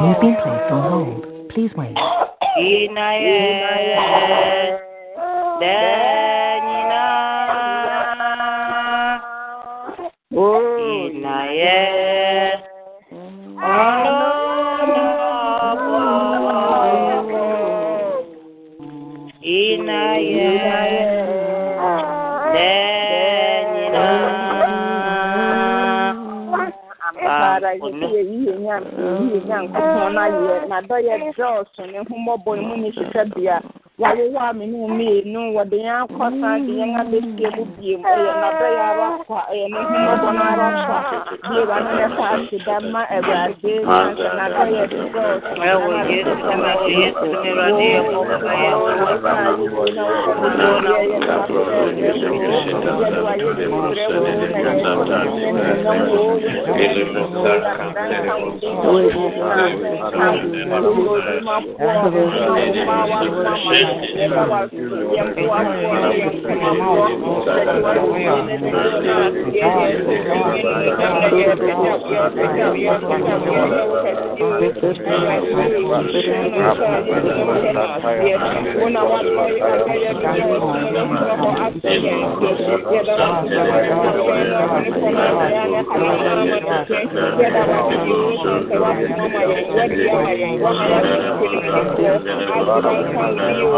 You've been placed on hold. Please wait. Father, you see, you young, you young, on a year, my boy, Johnson, and whom more boy, money, she said, dear. wawowa me ne mmienu wɔde yɛn akɔsa de yɛn abɛsie mu biem ɛyɛ n'abɛyɛ ara kwa ɛyɛ ne ho mmɔbɔ no bie wa no yɛfa aseda ma awurade nansa n'abɛyɛ dɔɔso ɛwɔ yesu sama so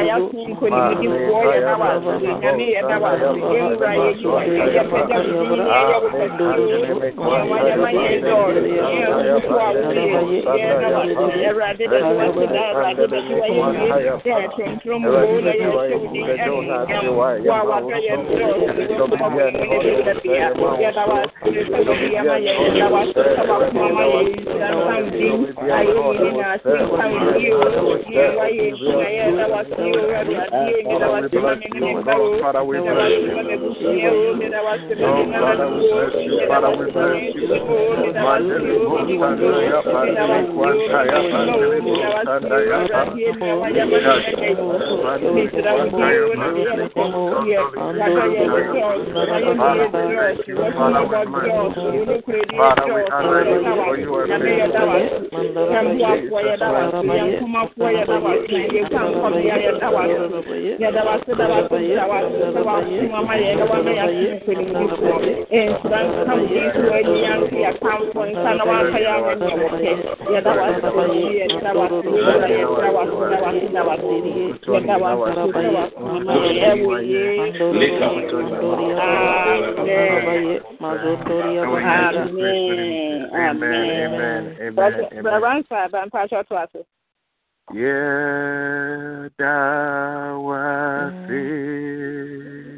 yesu ne kɔ bɛba nam wo na. Yeah, that was it.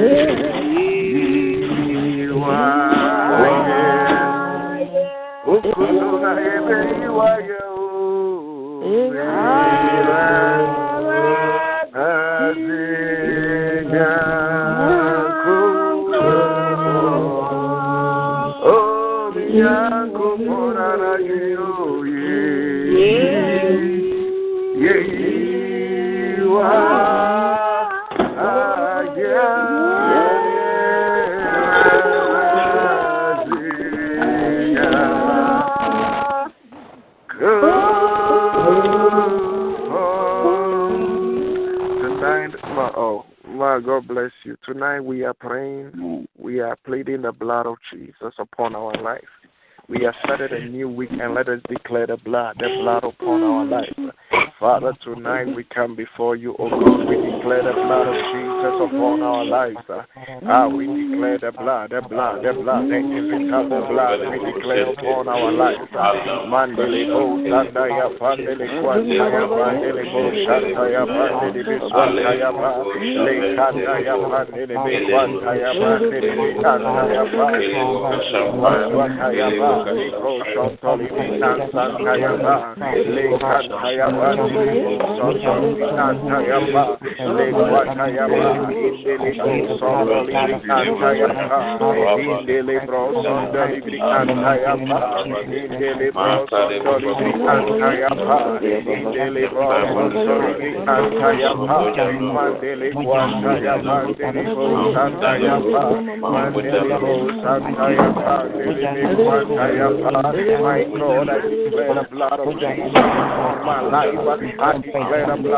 yeyiwa ye started a new week and let us declare the blood, the blood upon our life. Father, tonight we come before you, O God. We declare the blood of Jesus upon our lives. Ah, we declare the blood, the blood, the blood, the inevitable blood we declare upon our lives. Mandele bo pandele pandele bo pandele kandaya pandele kwantaya pandele be kandaya pa swantaya pa le ko shantoli be kansantaya pa le kandaya pa my God, I on my. I declare of upon.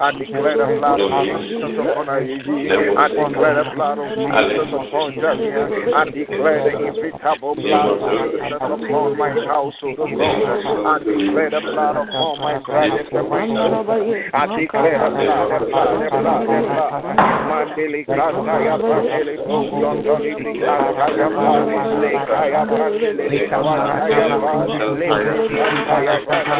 I declare of upon. I declare of upon. I declare of upon I declare upon my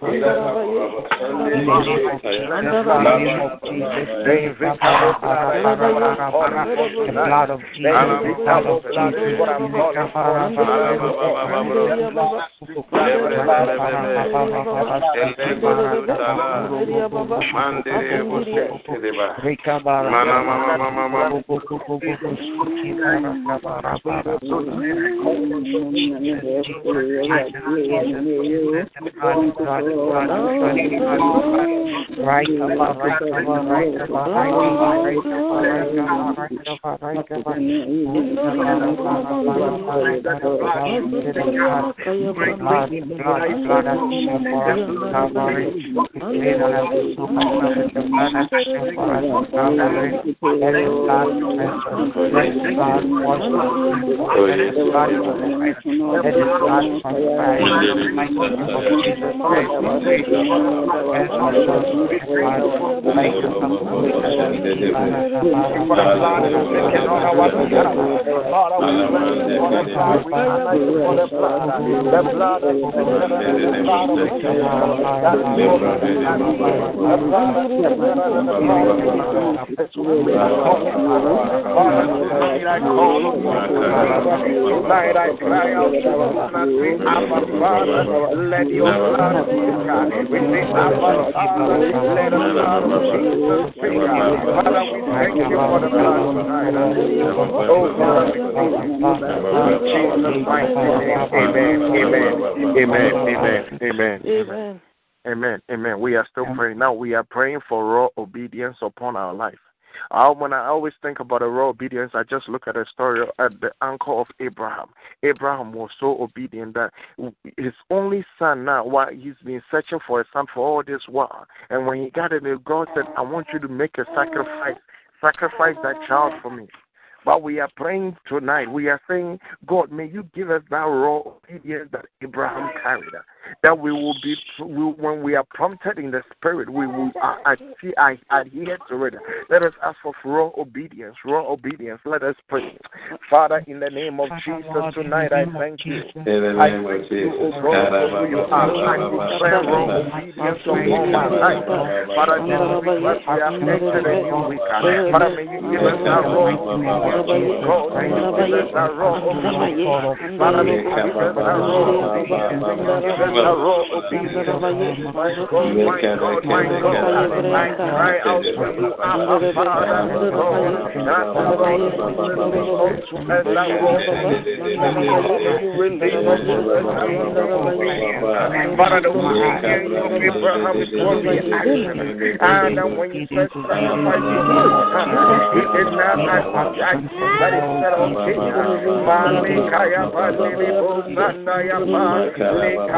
Tonight I cry out to you, Abba Father, let your blood speak. We say, Abba Father, let the blood of Jesus speak. Father, we thank you for the blood tonight. Oh, Father, in Jesus' mighty name, amen, amen, amen, amen, amen. Amen. Amen. We are still praying. Now we are praying for raw obedience upon our life. Uh, when I always think about a raw obedience, I just look at the story at the uncle of Abraham. Abraham was so obedient that his only son now, while he's been searching for a son for all this while, and when he got it, God said, I want you to make a sacrifice. Sacrifice that child for me. But we are praying tonight. We are saying, God, may you give us that raw obedience that Abraham carried that we will be, we, when we are prompted in the spirit, we will uh, I, adhere to it. Let us ask for raw obedience, raw obedience. Let us pray. Father, in the name of Jesus, tonight I thank you. I thank you, O God, for who you are. I declare raw obedience upon my life. Father, this week, as we have entered a new week, Father, may you give us that raw obedience, God. May you give us that raw obedience. Father, may you give us that raw obedience. To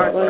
you,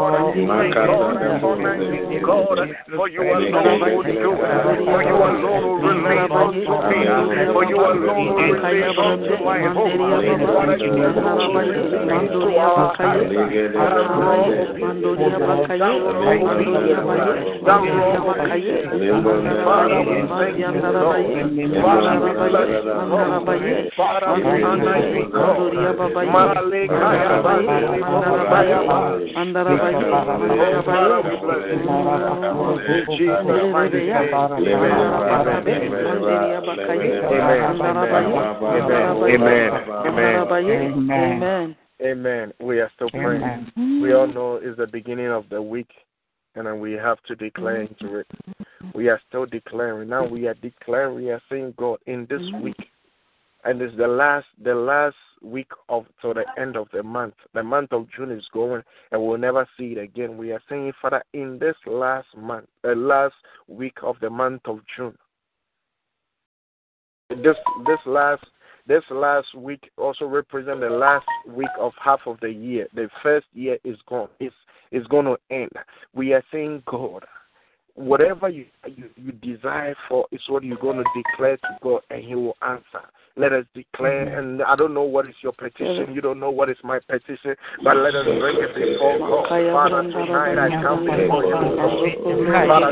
God. For you. For you. For you you thank. Father, we honor you, God. Amen. Amen. We are still praying. We all know it's the beginning of the week, and then we have to declare into it. We are still declaring. Now we are declaring. We are saying, God, in this week, and it's the last the last week of to the end of the month. The month of June is going, and we'll never see it again. We are saying, Father, in this last month, the last week of the month of June, this this last this last week also represent the last week of half of the year. The first year is gone. It's is going to end. We are saying, God, whatever you, you you desire for is what you're going to declare to God, and He will answer. Let us declare, and I don't know what is your petition. You don't know what is my petition, but let us bring it before God. Father, tonight I come before you. Father,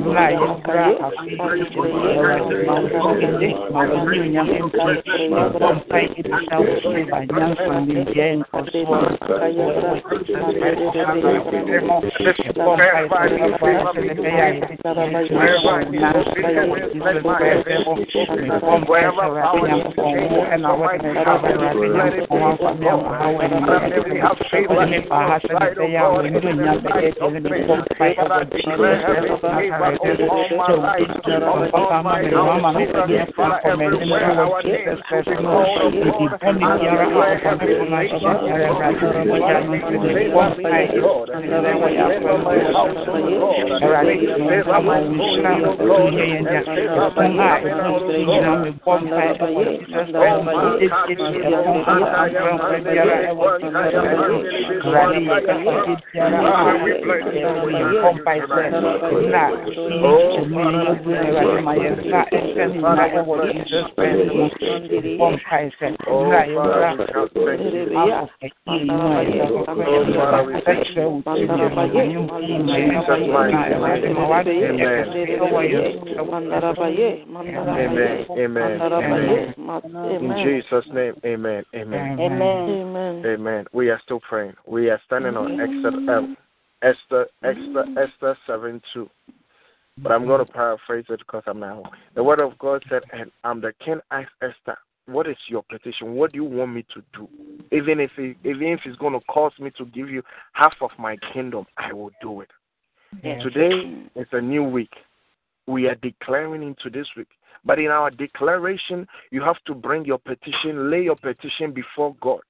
Amen. Amen. In Jesus' name, amen. Amen. Amen. Amen. We are still praying. We are standing on Esther, um, Esther, Esther, Esther 7 2. But I'm going to mm-hmm. paraphrase it because I'm not home. The word of God said, And I'm the king asked Esther, what is your petition? What do you want me to do? Even if it, even if it's going to cost me to give you half of my kingdom, I will do it. Yes. Today is a new week. We are declaring into this week. But in our declaration, you have to bring your petition, lay your petition before God.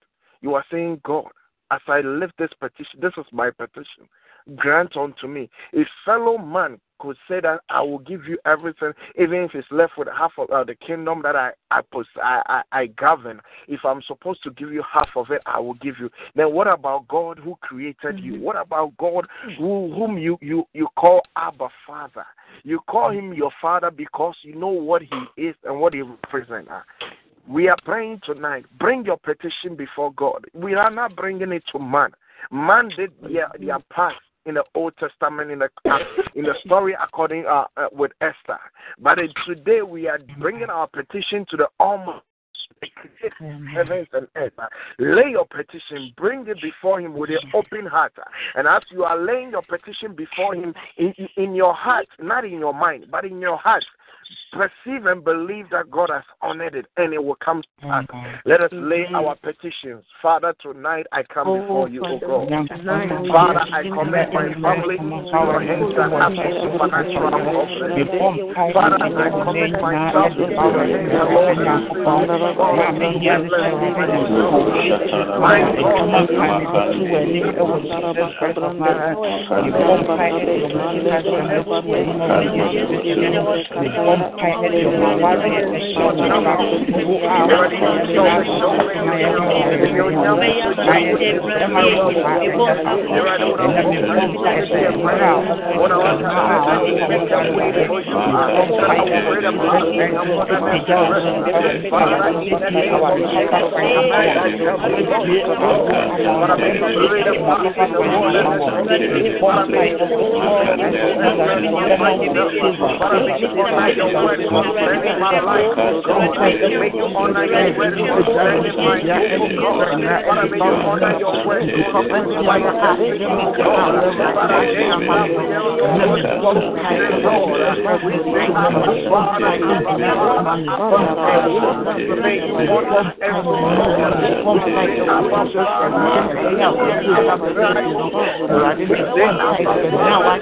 You are saying, God, as I lift this petition, this is my petition. Grant unto me. A fellow man could say that I will give you everything, even if it's left with half of uh, the kingdom that I I, pos- I, I I govern. If I'm supposed to give you half of it, I will give you. Then what about God who created mm-hmm. you? What about God who, whom you you you call Abba Father? You call him your Father because you know what he is and what he represents. We are praying tonight. Bring your petition before God. We are not bringing it to man. Man did their, their part in the Old Testament in the uh, in the story according uh, uh, with Esther. But today we are bringing our petition to the Almighty. Heavens and earth. Lay your petition, bring it before Him with an open heart. And as you are laying your petition before Him in, in your heart, not in your mind, but in your heart, perceive and believe that God has honored it and it will come to pass. Let us lay our petitions. Father, tonight I come oh, before you, O God. Father, I commit my family to your hands that have supernatural Father, I commit myself to your hands, Lord. My God, family, whatever son of God, who are Thank you. Now I'm.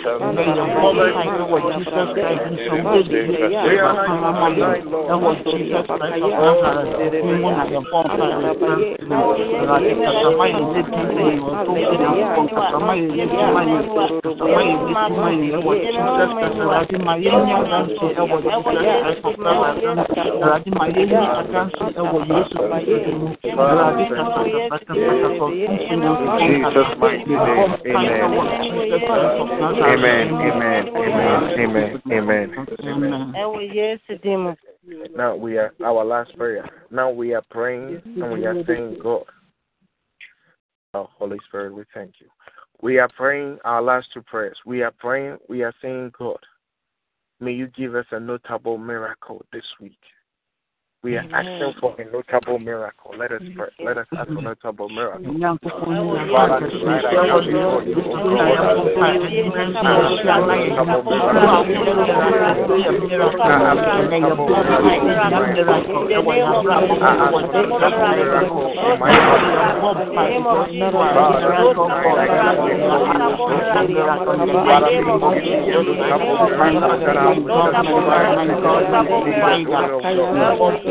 make you word concerning my Amen. Amen. Amen. Amen. Amen. Amen. Amen. Now we are our last prayer. Now we are praying and we are saying, God, oh, Holy Spirit, we thank you. We are praying our last two prayers. We are praying, we are saying, God, may you give us a notable miracle this week. We are asking for a notable miracle. Let us pray. Let us ask for a notable miracle. Father, tonight I come before you. Father,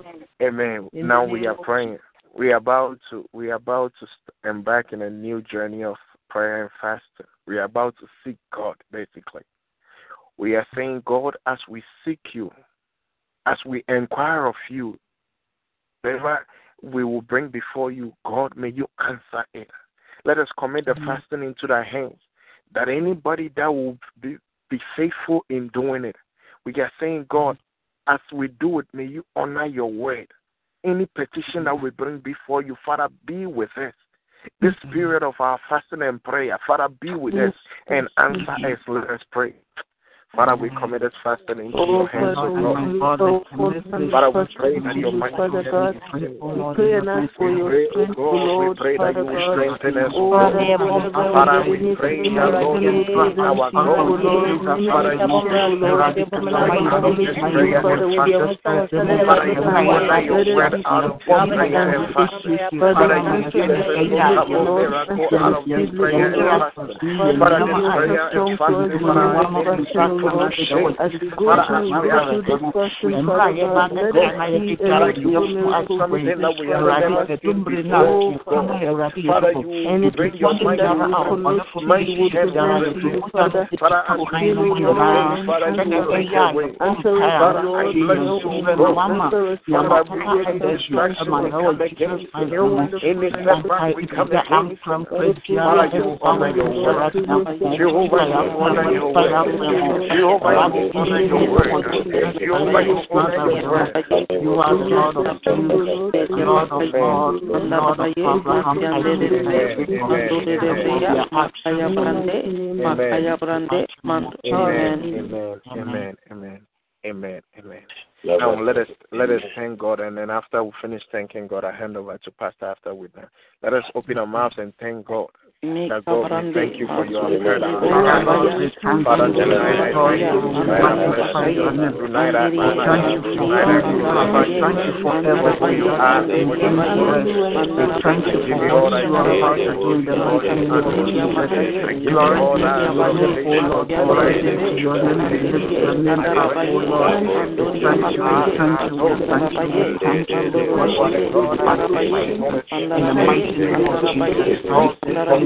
Now we are praying. We are about to we are about to embark in a new journey of prayer and fasting. We are about to seek God, basically. We are saying, God, as we seek you, as we inquire of you, whatever we will bring before you, God, may you answer it. Let us commit the fasting into thy hands. That anybody that will be, be faithful in doing it, we are saying, God, as we do it, may you honor your word. Any petition that we bring before you, Father, be with us. This mm-hmm. period of our fasting and prayer, Father, be with us and answer us. Let us pray. Father, we commit this fasting into your hands, O God. Father, we pray that your might will be We pray and ask for your strength, We pray that you will strengthen us, O God. Father, we pray that, Lord, you our God. Father, you out of this prayer and fasting. Father, you honor your word out of prayer and fasting. Father, you give us a miracle out of this prayer and fasting. Father, this prayer and fasting, Father, as we go through this discussion, Father God, let us see every Father, you bring your might out, mighty and Father, Father, as we know your way, Father, you will make your way. Answer us, Father, I bless you, God. Father, we give you distraction, we come. against you, any setback, we come against Father, you honor your word. Jehovah, you honor your word. Jehovah, you honor your word. Jehovah, you honor your word. You are the Lord of kings, the Lord of lords, the Lord of Abraham, Amen. Amen. Amen. Amen. Amen. Now let us let us thank God, and then after we finish thanking God, I hand over to Pastor after we're done. Let us open our mouths and thank God God, we thank you for your word. Father, tonight, tonight, thank you for everything you are. We thank you for all that you are about to do in the mighty name of Jesus. Glory to your Lord, glory to your name, we lift your name up, O Lord. Thank you, thank you, thank you, thank you, worship you, name name you. You you. You. You, I you. God, worship you. My God, you. Up, oh Lord. Thank you for everything that you for us. I thank you for your grace in the mighty name of Jesus. I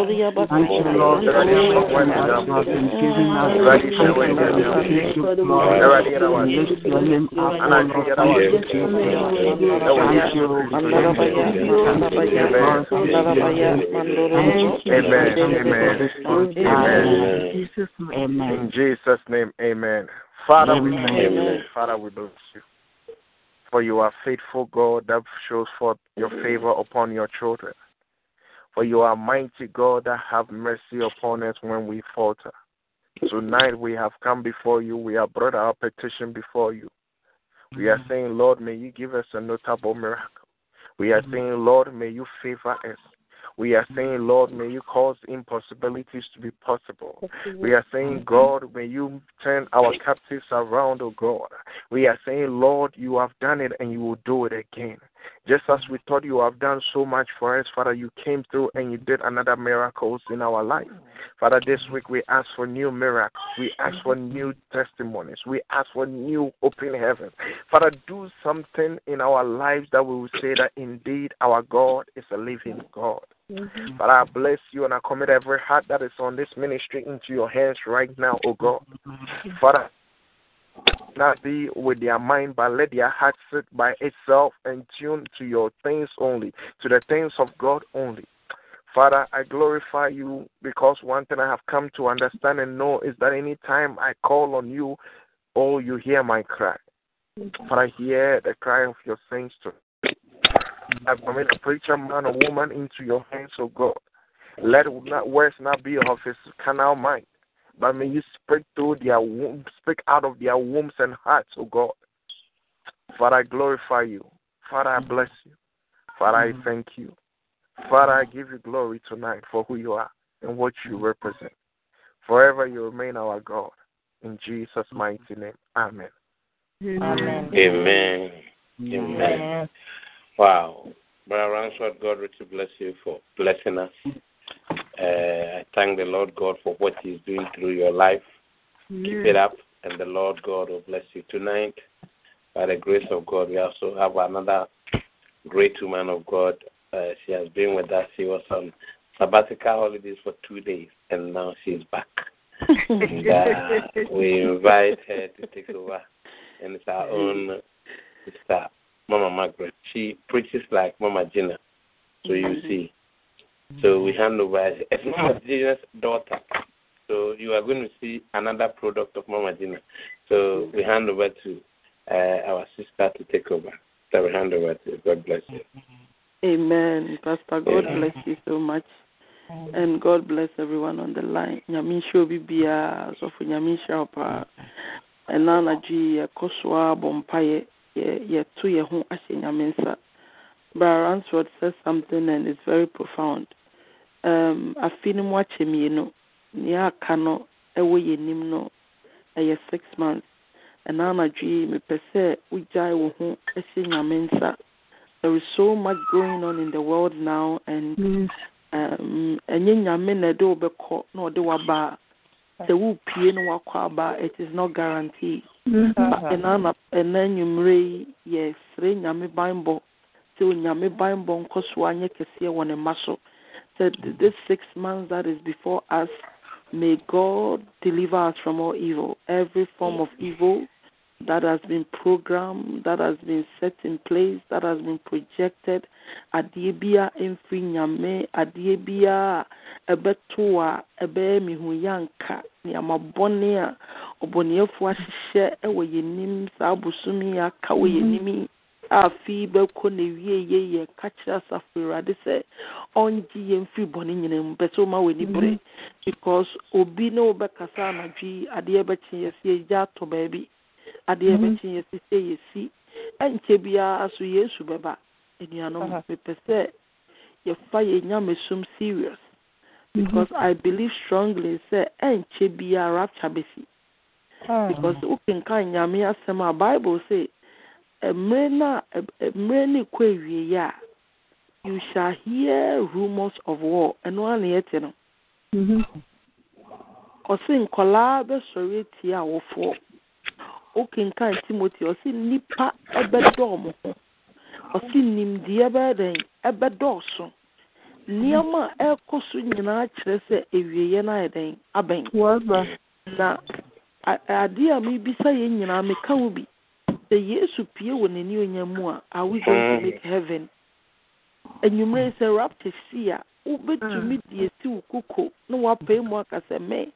for everything else for us. I thank you for your goodness and your goodness in the mighty name of Jesus. Lord, for everything that you been giving us. Thank you, Lord. Thank you, Lord. We lift your name up, O Lord. Thank you, Jesus. Thank you. Amen. Amen. In Jesus' name, amen. Father, we thank you. Father, we bless you. For you are faithful God that shows forth your favor upon your children. For you are mighty God that have mercy upon us when we falter. Tonight we have come before you. We have brought our petition before you. We are saying, Lord, may you give us a notable miracle. We are saying, Lord, may you favor us. We are saying, Lord, may you cause impossibilities to be possible. We are saying, God, may you turn our captives around, oh God. We are saying, Lord, you have done it and you will do it again. Just as we thought you have done so much for us, Father, you came through and you did another miracles in our life. Father, this week we ask for new miracles. We ask for new testimonies. We ask for new open heaven. Father, do something in our lives that we will say that indeed our God is a living God. Mm-hmm. Father, I bless you and I commit every heart that is on this ministry into your hands right now, oh God. Father, not be with their mind, but let their heart sit by itself and tune to your things only, to the things of God only. Father, I glorify you because one thing I have come to understand and know is that any time I call on you, oh, you hear my cry. But I hear the cry of your saints too. I commit a preacher, man or woman into your hands, oh God. Let not words not be of his carnal mind, but may you speak through their womb, speak out of their wombs and hearts, oh God. Father, I glorify you. Father, I mm. bless you. Father, I mm-hmm. thank you. Father, I mm. give you glory tonight for who you are and what you mm. represent. Forever you remain our God. In Jesus' mighty name. Amen. Amen. Amen. Amen. Wow. Brother Ransford, God richly bless you for blessing us. Uh, I thank the Lord God for what He's doing through your life. Keep it up, and the Lord God will bless you tonight. By the grace of God, we also have another great woman of God. Uh, she has been with us. She was on sabbatical holidays for two days, and now she's back. and uh, we invite her to take over, and it's our own sister, Mama Margaret. She preaches like Mama Gina, so you see. So we hand over as Mama Gina's daughter. So you are going to see another product of Mama Gina. So we hand over to uh, our sister to take over. So we hand over to God bless you. Amen. Pastor, God Amen. bless you so much. And God bless everyone on the line. Nyamisha obi bia so for nyamisha opa. Ɛna anadwo yɛkɔ so a bɔ mpaeɛ yɛto yɛn ho ahyɛ nyame nsa. Brother Ransford says something and it's very profound. Um, afi no mu akyɛ mmienu. Nea aka no ɛwɔ yɛn anim no ɛyɛ six months. Ɛna anadwo yi mepɛ sɛ wogyae wo ho ahyɛ nyame nsa. There is so much going on in the world now and um ɛnyɛ nyame na ɛde wobɛkɔ na ɔde waba. Sɛ wopie na wakɔ aba it is not guaranteed. Ɛna ɛna nnwummerɛ yi yɛsrɛ nyame banbɔ sɛ onyame banbɔ nkɔ so anyɛ kɛseɛ wɔ ne mma so. Sɛ this six months that is before us may god deliver us from all evil every form of evil that has been programmed, that has been set in place, that has been projected. Adeɛ bia mfiri nyame, adeɛ bia ɛbɛto a ɛbɛyɛ mihuyanka nneɛma bɔne a ɔbɔneɛfoɔ ahyehyɛ ɛwɔ yɛn nim saa abosom mhm. yi aka wɔ yɛn nim a afei bɛkɔ na wie yɛ yɛ ka kyerɛ asafo awurade sɛ ɔngye yɛn firi bɔne nyinaa mu pɛ sɛ ɔma w'ani mhm. bere because obi ne wobɛkasa anadwo yi adeɛ bɛkye yɛ sɛ yɛgya atɔ baabi. Adeɛ bɛkye yɛ sɛ sɛ yɛsi ɛnkyɛ biara so yesu bɛba anuanom mepɛ sɛ yɛfa yɛ nyamesom serious. Mhm. Because i believe strongly sɛ ɛnkyɛ biara rapture bɛsi ah. because wokenkan nyame asɛm a bible say mmerɛ no mmerɛ no kɔ awieɛ a you shall hear rumors of war. Ɛno a na yɛte no. Ɔse nkɔlaa bɛsɔre atia awofoɔ wokenkan timothy ɔse nnipa ɛbɛdɔɔ mo ho. Ɔse nimdeɛ bɛyɛ dɛn? Ɛbɛdɔɔso. Nneɛma a ɛrekɔ so nyinaa kyerɛ sɛ awieɛ no ayɛ dɛn? Abɛn. Na adeɛ a mebisa yɛn nyinaa meka wo bi. Sɛ yesu pie wɔ n'ani onya mu a are we going to make mm. heaven? Anwummerɛ sɛ rapture si a wobɛtumi mm. de esi wo koko na woapae mu aka sɛ mɛ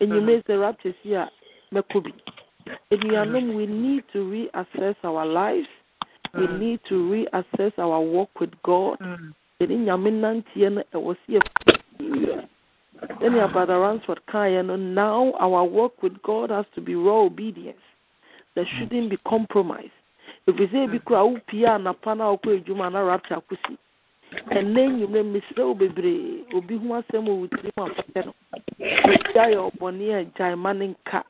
anwummerɛ sɛ rapture si a mɛkɔ bi. Anuanom we need to reassess our lives we mm. need to reassess our walk with god. Yɛne nyame nanteɛ no ɛwɔ sɛ yɛ sɛnea brother ransford kaeɛ no now our work with god has to be raw obedience there shouldn't be compromise ɛfiri sɛ ebi kora wopie anapa no a wokɔ adwuma na rapture akosi ɛnɛ nnwummerɛ mesrɛ wo bebree obi ho asɛm wɔ wo tiri mu afɛtɛ no ɛgya yɛ ɔbɔne a gyae ma ne nka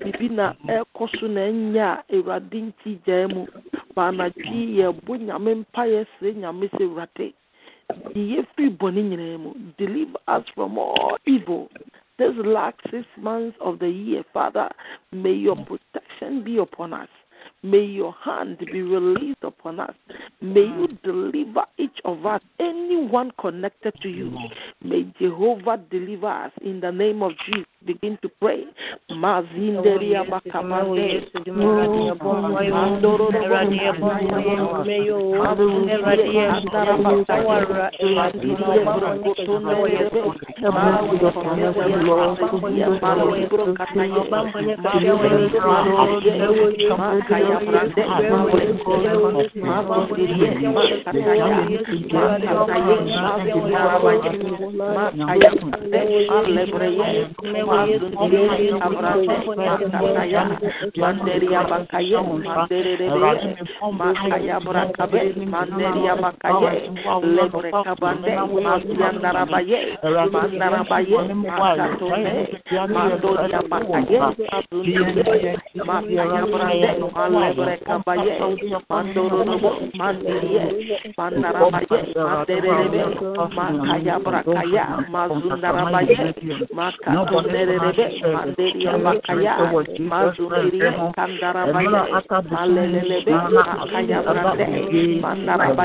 biribi na ɛkɔ so na ɛnyɛ a awurade nti gyae mu baanadwi nyame mpa yɛsrɛ nyame sɛ awurade yɛfiri bɔne nyinaa mu deliver us from all evil this last six months of the year father may your protection be upon us May your hand be released upon us. May you deliver each of us, anyone connected to you. May Jehovah deliver us in the name of Jesus. Begin to pray. Mazinderia bakamande. manderia bakaye manderere makaya brakabe manderia bakaye lebre kabande masiandara baye mandara baye makatone makaya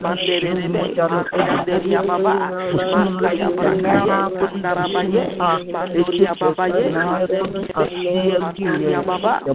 brande lebre kabaye mandoro mandirie mandara baye manderere makaya brakaya mazundara baye makatonere manderia bakaya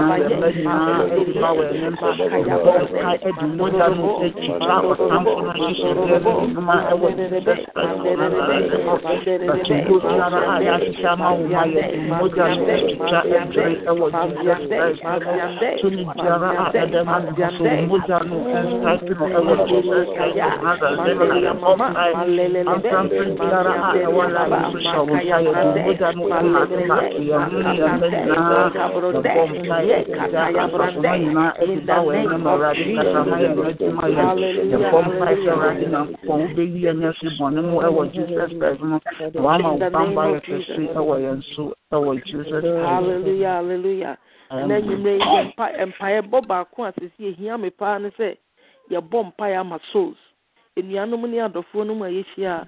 makaya brakaya mandara baye mandoria babaye manderia baba mandara baye mandara baye manderebe ɔbɔnefo no nsɛm ɛsɛ nsɔre dɔ bae sɛ ɔda te sɛ na wɔyɛ na wɔyɛ wo a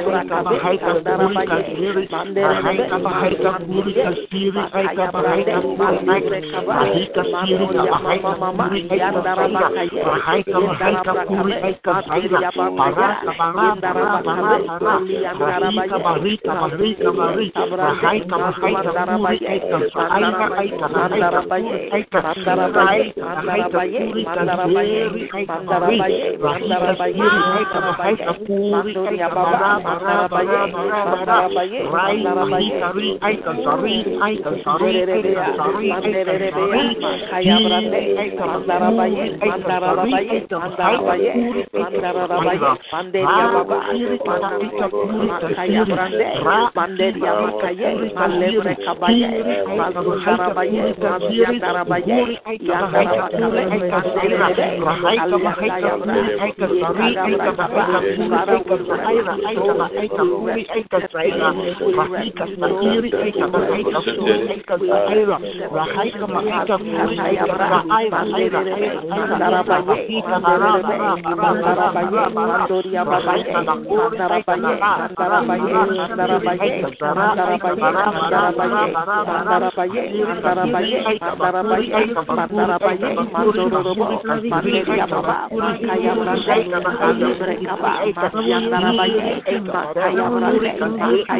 na yɛbɔ mpae ansanso biara a ɛwɔ la yɛ so hyɛ wo nsa yɛde mogya no ɛnate na yɛn ho ne yɛn mma nyinaa yɛbɔ mpae ɛkyikya asafo no nyinaa ɛdeda wɔ anim awurade kasa ma yɛn no adwuma yɛn yɛbɔ mpae sɛ awurade nyankopɔn wobɛyi yɛn asi bɔne mu ɛwɔ jesus christ mu na wama wo bamba yɛ kɛse ɛwɔ yɛn so ɛwɔ jesus christ hallelujah hallelujah na nwummerɛ yi mpa mpaeɛ bɔ baako a sisi ehia me paa ne sɛ yɛbɔ mpaeɛ ama souls enuanom ne adɔfoɔ no mu a yɛhyia a nyame nhyira yɛn sɛ yɛdeɛ yɛhu yesu people are walking into hell people mm. are just dying and they don't know god people mm. are just walking into hell wohwɛ ne yɛsii london naano yi a nkurɔfoɔ kɔda anadwo agya ato beebi wohye can you imagine sɛ physically no wahye now if you walk into eternity so you are burning the devil mm-hmm. Is a liar. And now, G, we are asking God for souls who can kind Psalm 1 or say, Ask of me, and I'll give you the nations for your inheritance. Hallelujah, hallelujah. Amen. And now we are praying for souls. That Father, rescue the perishing. We pray for the world. We pray for souls everywhere. That people that are walking into hell,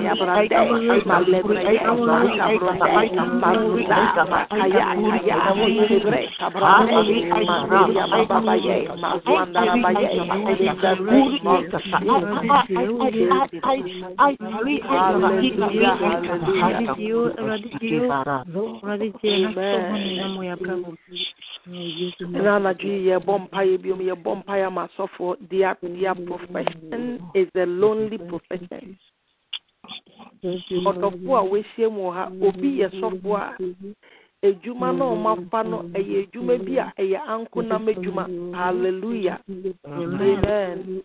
na yɛbɔ mpaeɛ biom yɛbɔ mpaeɛ ama asɔfoɔ their their profession is a lonely profession. Ɔdɔfo a wɔahyia mu ha obi yɛ sɔfo a edwuma na ɔmafa no ɛyɛ edwuma bi a ɛyɛ ankonam edwuma hallelujah. Amen.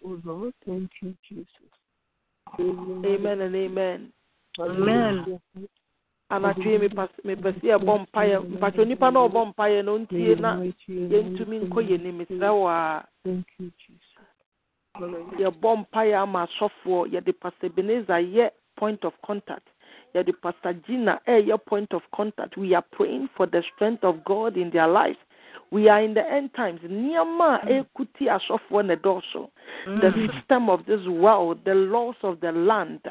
Amen and amen. Amen anatwie mepɛ sɛ yɛbɔ mpaeɛ. mpatwɛ nipa na ɔbɔ mpaeɛ no ntie na yɛntumi nkɔ yɛ nim serɛ wɔ a yɛbɔ mpaeɛ ama asɔfoɔ. Yɛde pastor beneza yɛ point of contact. Yɛde pastor gina ɛyɛ point of contact. We are praying for the strength of god in their life we are in the end times. A mm. ekuti asɔfoɔ na ɛdɔɔso. Mm. The system of this world the laws of the land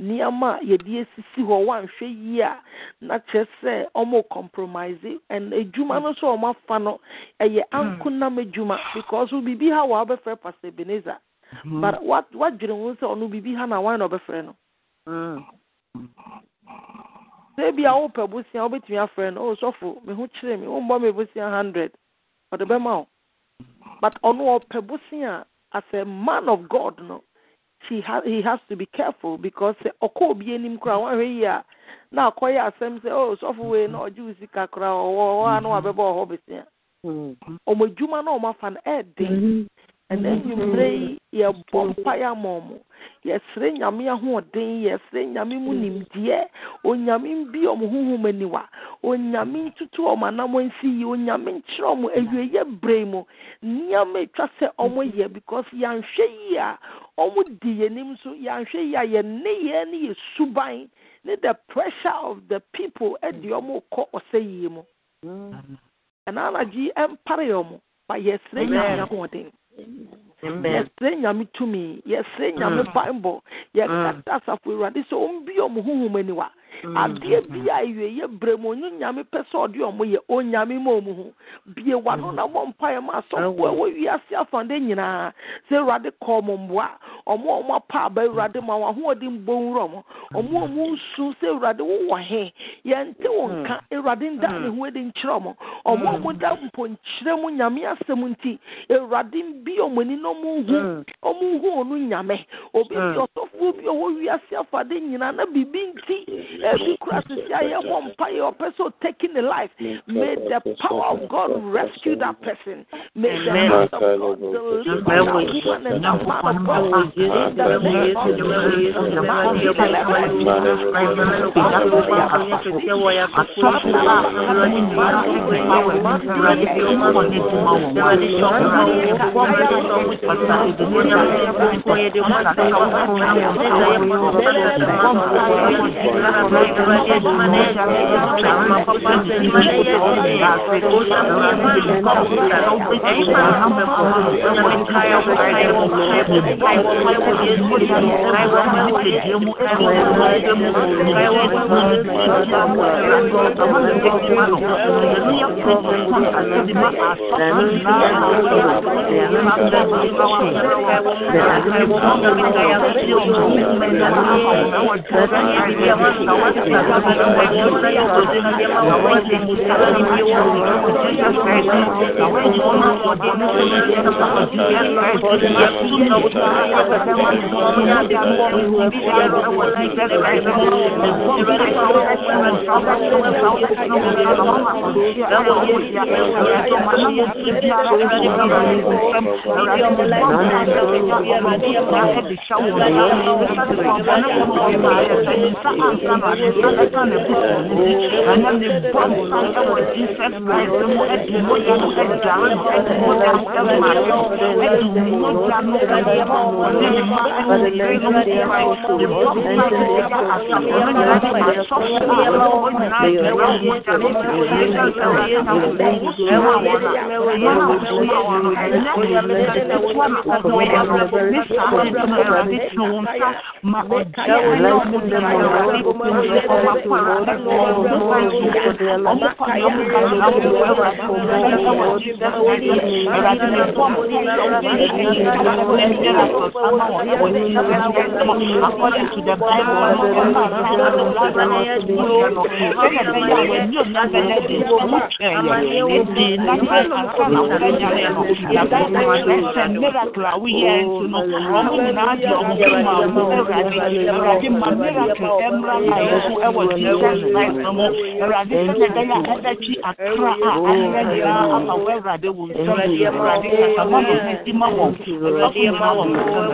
nneɛma a yɛde esisi hɔ wanhwɛ yie a na kyerɛ sɛ compromise. And edwuma no so ɔmo afa no ɛyɛ mm. ankonam edwuma because biribi ha wɔ abɛfrɛ pastor ebenezer. Mm-hmm. But what wadwere ho sɛ ɔno biribi ha na wan na ɔbɛfrɛ no. Sɛ ebi a wopɛ bosia wobɛtumi afrɛ no. O sɔfo me ho kyerɛ me wombɔ me bosia hundred ɔde bɛma wo but ɔno ɔpɛ bosia as a man of god no he, ha, he has to be careful because ɔkɔ obi anim koraa wahwɛ yi a na akɔyɛ asɛm sɛ o sɔfo wei na ɔgye wo sika koraa ɔwɔ hɔ a na wabɛbɔ ɔhɔ besia ɔmo adwuma na ɔmo afa no ɛɛden ɛnna nnwumire yi yɛbɔ mpaeɛ ama ɔmo. Yɛsrɛ nyame ahoɔden yɛsrɛ nyame mu nimdeɛ. Onyame bi ɔmo honhom aniwa. Onyame ntutu ɔmo anam nsi yi. Onyame nkyerɛ ɔmo awieyɛ bere mu. Nneɛma atwa sɛ ɔmo yɛ because yɛanhwɛ yi a ɔmo di yɛnim so. Yɛanhwɛ yi a yɛn nneyɛɛ ne yɛ suban ne the pressure of the people ɛde ɔmo kɔ ɔsɛ yie mu. Ɛna anagye ɛmpare ɔmo ba yɛsrɛ nyame ahoɔden. Yɛsrɛ nyame tumi yɛsrɛ mm. nyame bible yɛkata mm. asafo awurade sɛ ɔmbie ɔmo honhom aniwa. Mm. Adeɛ bi a awieyɛ berɛ mu ɔnye nyame pɛ sɛ ɔde ɔmo yɛ onyame ma ɔmo ho bie wano na mɔ mpaeɛ ma asɔfo a ɛwɔ wiase afande nyinaa sɛ awurade kɔ ɔmo mboa ɔmo a ɔmo apa aba awurade ma wɔn ahoɔden bɔ nwura ɔmo ɔmo a ɔmo nsu sɛ awurade wowɔ he. Yɛnte wo nka awurade nda ne ho adi nkyerɛ ɔmo ɔmo a ɔmo da mponkyerɛ mu nyame asɛm nti awurade bi ɔmo ani na ɔmo hu ɔmo hu ɔno nyame. Obi bi ɔsɔfoɔ bi ɔwɔ wiase afade nyinaa na biribi nti ebi kura sisi a yɛbɔ mpaeɛ ɔpɛ sɛ taking the life. May the power of God rescue that person. May the hand of God deliver that woman and that man of God. In the name of according to the miracle a woyɛ nso no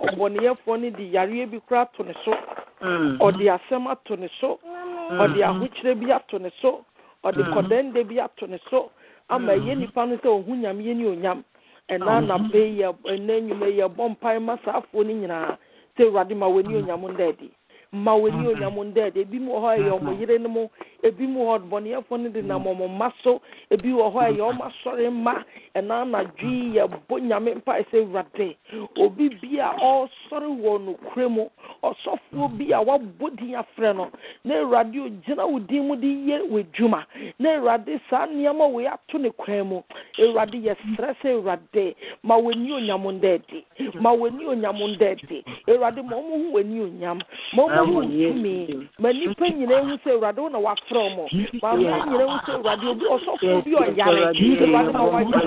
ɔbɔneyɛfoɔ no de yareɛ bi kora ato ne so ɔde asɛm ato ne so ɔde ahokyerɛ bi ato ne so ɔde kɔdɛnde bi ato ne so ama ɛyɛ nipa no sɛ ɔhu nyame yɛ ne onyam ɛna anapɛ yɛ ɛnɛ nnwuma yɛbɔ mpae ma saafoɔ no nyinaa sɛ awurade ma w'ani onyam nda adi ma w'ani onyam dɛ de ebi mu wɔ hɔ ɛyɛ ɔmo yere no mu ebi mu wɔ bɔnneɛfo no de nam ɔmo mma so ebi wɔ hɔ ɛyɛ ɔmo asɔre mma ɛna anadwi yɛ bɔ nyame mpa ɛsɛ wurade obi bi a ɔresɔre wɔ nokure mu ɔsɔfoɔ bi a wabɔ din afrɛ no na awurade ogyina wo din mu de yɛ w'adwuma na awurade saa nneɛma wei ato ne kwan mu awurade yɛsrɛ sɛ awurade ma w'ani onyam ndɛ adi ma w'ani onyam ndɛ adi awurade ma ɔmo hu w'ani onyam ma ɔmo hu ntumi ma nipa nyinaa hu sɛ awurade wo na wafrɛ ɔmo ma nipa nyinaa hu sɛ awurade obi ɔsɔfoɔ bi ɔyare awurade ma wayare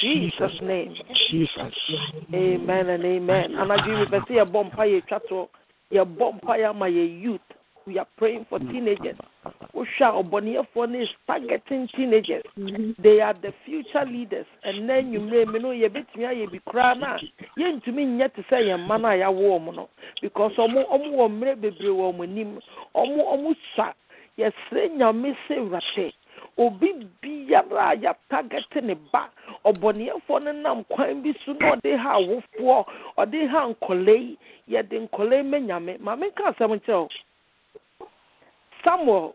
Jesus' name. Jesus. Amen and amen. And I give you the say a bompire chato, your bompire my youth. We are praying for teenagers. Usha Oboniafone is targeting teenagers. They are the future leaders. And then you may know you bit me you be crana. Ah. Yen to me yet to say a man ah, I warm no. Because omo omo omre bebre wo nim. Omo omo sa. Yes, nyame se rate. obi biara a yɛatagete ne ba ɔbɔneɛfoɔ no nam kwan bi so na ɔde ha awofoɔ ɔde ha nkɔla yi yɛde nkɔla yi ma nyame ma menka asɛm nkyerɛ wo samuel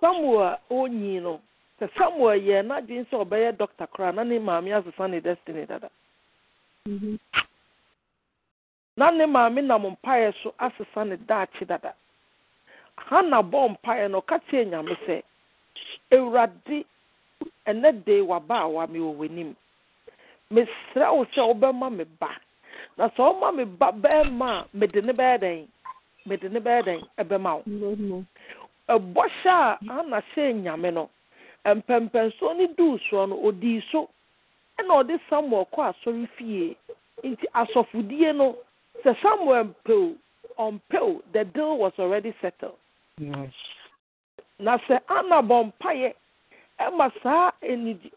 samuel a ɔnyi no sɛ samuel yɛ n'adwene sɛ ɔbɛyɛ dɔkta koraa na ne maame asesa ne destiny dada. Na ne maame nam mpaeɛ so asesa ne daakye dada. Hana bɔ mpaeɛ no ɔka kyerɛ nyame sɛ awurade ɛnɛ de waba a wa me wɔ w'anim. Mesrɛ wo sɛ wobɛma me ba. Na sɛ woma me ba bɛrima a mede ne bɛyɛ dɛn? Mede ne bɛyɛ dɛn? Ɛbɛma wo. Ɛbɔhyɛ a ana hyɛɛ nyame no mpɛmpɛnsoɔ no duu soɔ no ɔdii so. Ɛna ɔde samuel kɔ asɔre fie. Nti asɔfodie no sɛ samuel mpew ɔmpew the deal was already settled. Yes. na sɛ ana bɔ mpaeɛ ɛma saa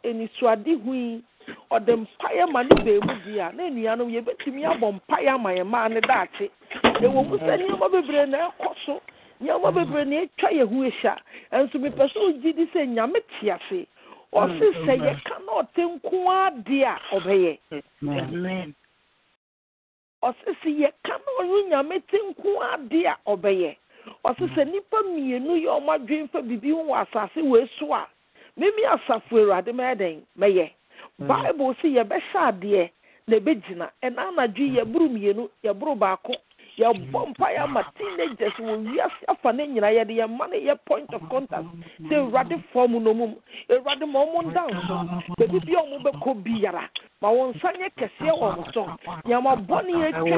anisuadehu yi ɔde mpaeɛ ma ne baamu di a na anuanom yɛbɛtumi abɔ mpaeɛ ama yɛn mmaa ne daakye. Ɛwɔ mu sɛ nneɛma bebree na ɛkɔ so. Nneɛma bebree na atwa yɛn ho ahyia. Nso mepɛ sɛ ogye di sɛ nyame te ase. Ɔse sɛ yɛka na ɔte nko adeɛ a ɔbɛyɛ. Ɔse sɛ yɛka na ɔno nyame te nko adeɛ a ɔbɛyɛ. Ɔse sɛ nnipa mmienu yɛ ɔmo adwene fa biribi ho wɔ asase wei so a mimi asafo awurade mɛyɛ dɛn? Mɛyɛ bible sɛ yɛbɛhyɛ adeɛ na ɛbɛgyina. Ɛna anadwo yi yɛboro mmienu yɛboro baako yɛbɔ mpaeɛ ama teenagers wɔ wiase afa ne nyinaa yɛde yɛn ma no yɛ point of contact. Sɛ awurade fɔ mu no mu awurade ma ɔmo nda nso baabi bi a ɔmo bɛkɔ biara ma wɔn nsa nyɛ kɛseɛ wɔ mo so nyama bɔne yɛtwa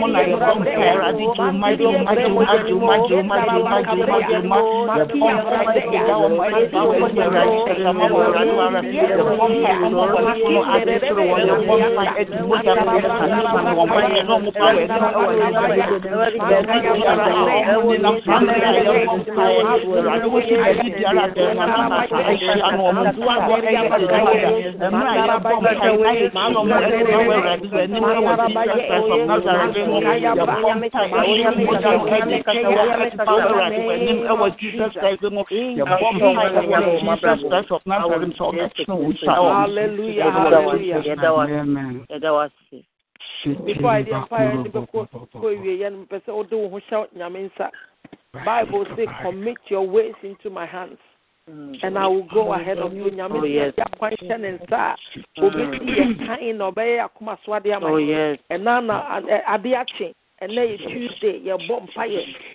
mɔ ɛda ɛwɔ jesus christ mu ɛbɔ mpaeɛ wɔ jesus christ of nazareth mu sɛ ɔbɛtena owusa ɔ before I did fire the book and person who do who shout Nyaminsa. Bible say commit your ways into my hands. Mm. and I will go ahead of you. Nyame oh, yes. ya kwanshe ne nsa. Mm. Obi ti ye kan oh, yes. And na na. And na Tuesday ye oh, bom.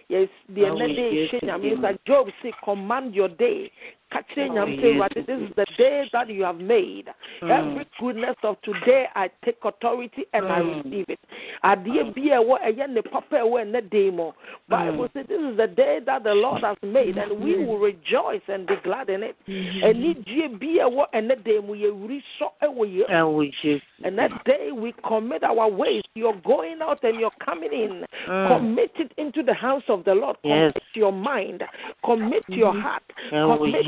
Yes, the next day she nyame sa Job say command your day. Ka kyerɛ nyame sɛ awurade this is the day that you have made every goodness of today i take authority and i receive it adeɛ bi a ɛwɔ ɛyɛ ne papa a ɛwɔ ɛnɛ day mu bible say this is the day that the lord has made and we will rejoice and be glad in it anigye bi a ɛwɔ ɛnɛ day mu yɛwuri sɔ ɛwɔ yɛ ɛwɔ yesu and that day we commit our ways. You're going out and you're coming in. Mm. Commit it into the house of the Lord. Yes. Commit your mind. Commit your heart. ɛwɔ Commit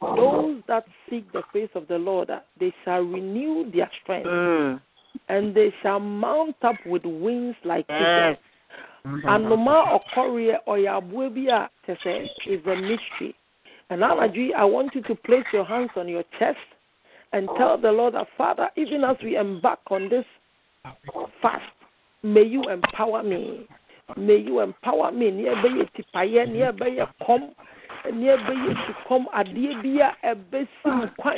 those that seek the face of the Lord, they shall renew their strength, Mm. and they shall mount up with wings like eagles. Anoma okorie oyabue bi a te sɛ is a mystery. And Alaji, I want you to place your hands on your chest and tell the Lord that Father, even as we embark on this fast, may you empower me. May you empower me. Ní ẹbẹ yẹ tipaye, ní ẹbẹ ẹbẹ yẹ sukọm, adeɛ bi a ɛbɛ si mu kwan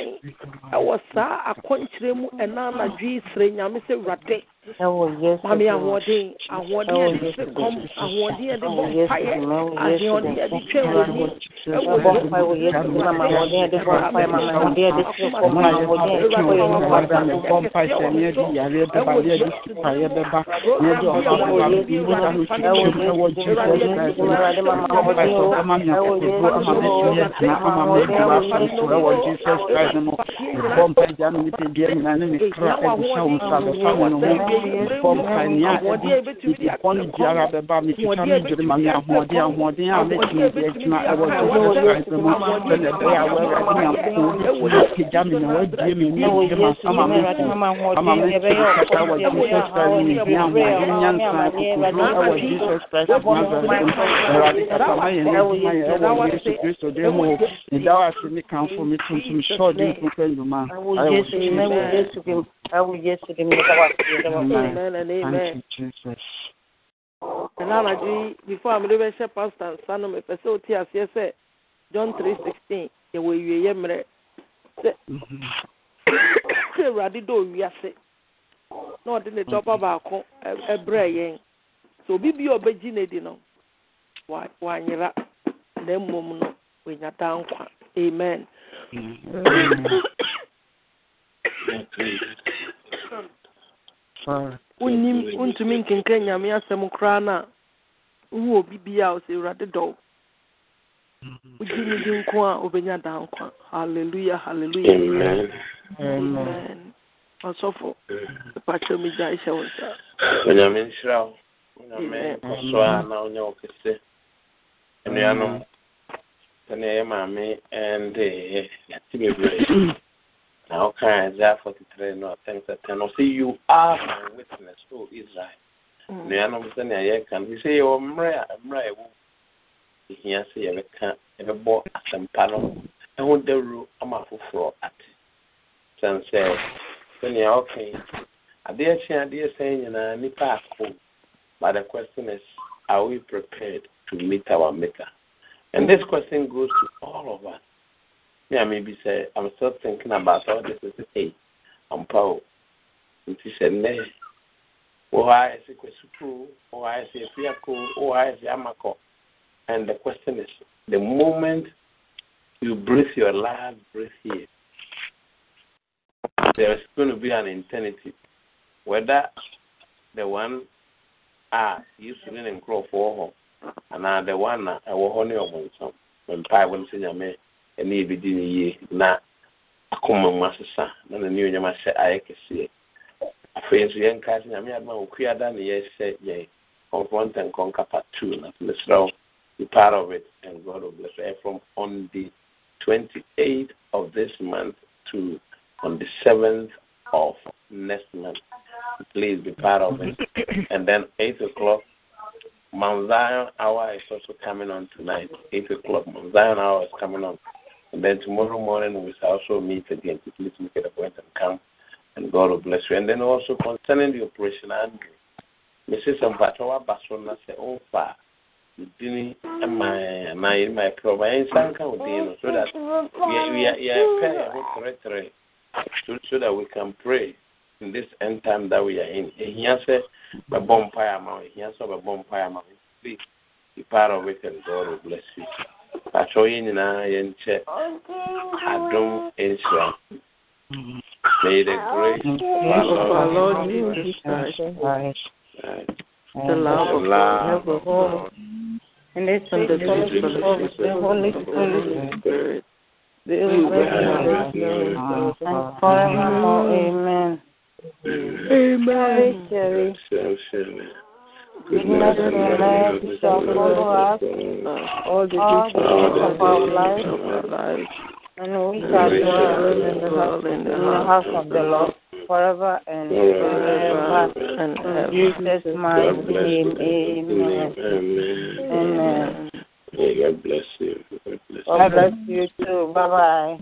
ɛwɔ saa akɔnkyerɛ mu ɛna anadwo yi sere nyame sɛ wurade. Ɛwɔ yesu Mami ahoɔden, ahoɔden yɛ de se kɔm, ahoɔden yɛ de bɔ mpaeɛ, ahoɔden yɛ de twɛ w'ani. Ɛwɔ bɔ mpa wɔ yesu mu na ahoɔden yɛ de bɔ mpa yɛ ma ma ahoɔden yɛ de si kɔ ma ahoɔden yɛ de kɔ yɛ mu wɔ abrabɔ bɔ mpa hyɛ ne yɛde yareɛ bɛba ne yɛde sipaeɛ bɛba ne yɛde ɔba bɛba mbisa no twitwim ɛwɔ jesus christ mu bɔ mpa sɛ ɔbɛma me akokoduro ama mɛtumi agyina ama mɛgyina afa so ɛwɔ jesus christ mu bɔ mpa gya me nipadua nyinaa ne me kra ɛde hyɛ wo nsa bɛfa me ho bɔ mpa nea ɛde bɔne biara bɛba mekita me dwere ma me ahoɔden ahoɔden a mɛtumi de agyina ɛwɔ jesus christ mu sɛne ɛbɛyɛ a wɔawurade nyankopɔn wobɛtumi apagya me na woadue me ne gyema ama me fo ama me kata wɔ jesus christ mu ne hia ahoɔden nyansa akokoduro ɛwɔ jesus christ of nazareth mu awurade kasa ma yɛn adwuma yɛ ɛwɔ yesu kristo din mu meda wo ase me kamfo me tuntum hyɛ ɔde nkokɔ nnwuma ɛwɔ yesu mu ɛwɔ yesu mu ɛwɔ yesu mu meda wo ase meda wo ase Amen and amen. Mm-hmm. Thank you, Jesus. ɛna anadwo yi before a mede bɛhyɛ pastor nsa no mepɛ sɛ wote aseɛ sɛ john three sixteen yɛwɔ awieyɛ mmerɛ sɛ sɛ awurade dɔ owiase na ɔde ne dɔba baako ɛ- ɛbrɛɛ yɛn sɛ obi bi a ɔbɛgye n'adi no. Wa- wanyera na mmom no. Wanya daa nkwa amen. Wonnim wontumi nkenka nyame asɛm koraa no a wohu obi bi a ɔsɛ awurade dɔw wogye ne di nko a wobɛnya daa nkwa halleluya halleluya Amen. Amen. amen. Ɔsɔfo mepakyɛ megya hyɛ wo nsa onyame nhyira wo onyame Amen. a na wonyɛ wo kɛse anuanom sɛnea yɛ maame ɛnde yɛte bebree woka isaiah 43 no atɛn sɛ tɛn no. Sɛ you are my witness o israel. Nnuanom sɛnea yɛka no sɛ yɛwɔ mmerɛ a mmerɛ a ɛwɔ ɛhia sɛ yɛbɛka yɛbɛbɔ asɛmpa no ɛho dawuro ama afoforɔ ate sɛn sɛ sɛnea ɔka yi adeɛ kye adeɛ sɛn nyinaa nipa ako but the question is are we prepared to meet our maker? And this question goes to all of us yeah maybe say i'm still thinking about all this. Is hey i'm proud nti sɛ nnɛ wɔ hɔ a ɛsɛ kɔ sukuu wɔ hɔ a ɛsɛ efiako wɔ hɔ a ɛsɛ amakɔ and the question is the moment you breathe your last breath here there's going to be an eternity. Whether the one a yesu ne ne nkurɔfoɔ hɔ anaa the one a ɛwɔ hɔ ne ɔmo nsam mpae wɔn sɛ nyame ɛne ebedi ne yie. Na akoma mu asesa. Na n'ani onyam ahyɛ ayɛ kɛseɛ. Afei nso yɛn nkaa sɛ nyame adoma okuada ne yɛhyɛ yɛn confront and conquer part two na mesrɛ wo be part of it and God will bless you. From on the 28th of this month to on the 7th of next month. Please be part of it. And then 8 o'clock Mount Zion hour is also coming on tonight, 8 o'clock. Mount Zion hour is coming on. And then tomorrow morning we shall also meet again. Please make it a point and come. And God will bless you. And then also concerning the operation, Andrew, Mrs. Ampachawa Basona said, Oh, far. Dini eh, my my my udino so that we are we are pray so so that we can pray in this end time that we are in. Ehia sɛ bɛbɔ mpaeɛ ama wo. Ehia sɛ bɛbɔ mpaeɛ. Please be part of it and God will bless you. Atwɛ yɛn nyinaa yɛnkyɛ adom nhyira. May the ah, grace of our Lord Jesus Christ, the love of God, and the fellowship of the Holy Spirit, be with us and forevermore. Amen. Amen. Cherry, goodness and mercy shall follow us all the days of our life, and we shall dwell in the house, in the house of the Lord forever and ever. And In Jesus' mighty name, amen. Amen. May God bless you. God bless you. God bless you too. Bye bye.